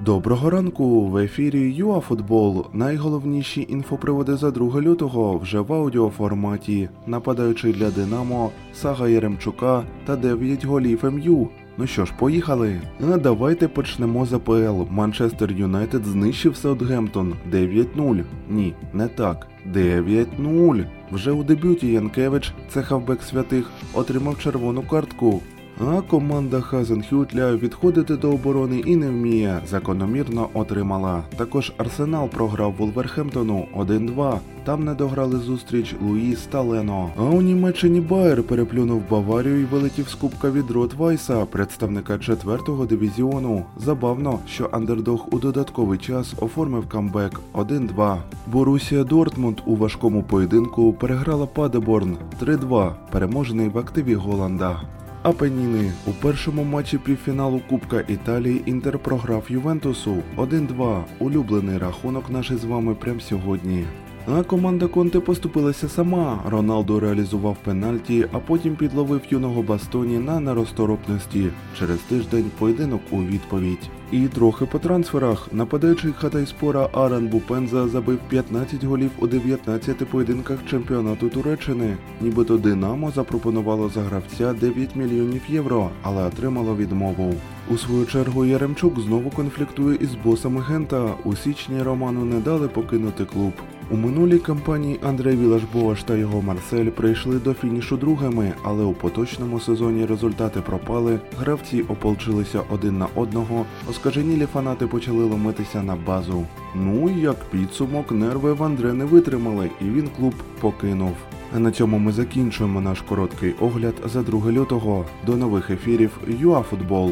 Доброго ранку в ефірі ЮАФутбол. Найголовніші інфоприводи за 2 лютого вже в аудіоформаті. Нападаючий для Динамо, Сага Яремчука та 9 голів МЮ. Ну що ж, поїхали. А давайте почнемо з АПЛ. Манчестер Юнайтед знищив Саутгемптон 9-0. Ні, не так. 9-0. Вже у дебюті Янкевич, це хавбек святих, отримав червону картку. А команда Хазенхюттля відходити до оборони і не вміє, закономірно отримала. Також Арсенал програв Вулверхемптону 1-2. Там не дограли зустріч Луїс та Лено. А у Німеччині Байер переплюнув Баварію і вилетів з кубка від Ротвайса, представника 4-го дивізіону. Забавно, що андердог у додатковий час оформив камбек 1-2. Борусія Дортмунд у важкому поєдинку переграла Падерборн 3-2, переможений в активі Голланда. Апеніни у першому матчі півфіналу Кубка Італії Інтер програв Ювентусу 1-2. Улюблений рахунок наш з вами прямо сьогодні. А команда Конте поступилася сама. Роналдо реалізував пенальті, а потім підловив юного Бастоні на неросторопності. Через тиждень поєдинок у відповідь. І трохи по трансферах. Нападаючий хатайспора Аран Бупенза забив 15 голів у 19 поєдинках чемпіонату Туреччини. Нібито Динамо запропонувало за гравця 9 мільйонів євро, але отримало відмову. У свою чергу Яремчук знову конфліктує із босами Гента. У січні Роману не дали покинути клуб. У минулій кампанії Андрей Вілашбоаш та його Марсель прийшли до фінішу другими, але у поточному сезоні результати пропали. Гравці ополчилися один на одного. Оскаженілі фанати почали ломитися на базу. Ну і як підсумок, нерви в Андре не витримали, і він клуб покинув. На цьому ми закінчуємо наш короткий огляд за 2 лютого. До нових ефірів ЮАФутбол.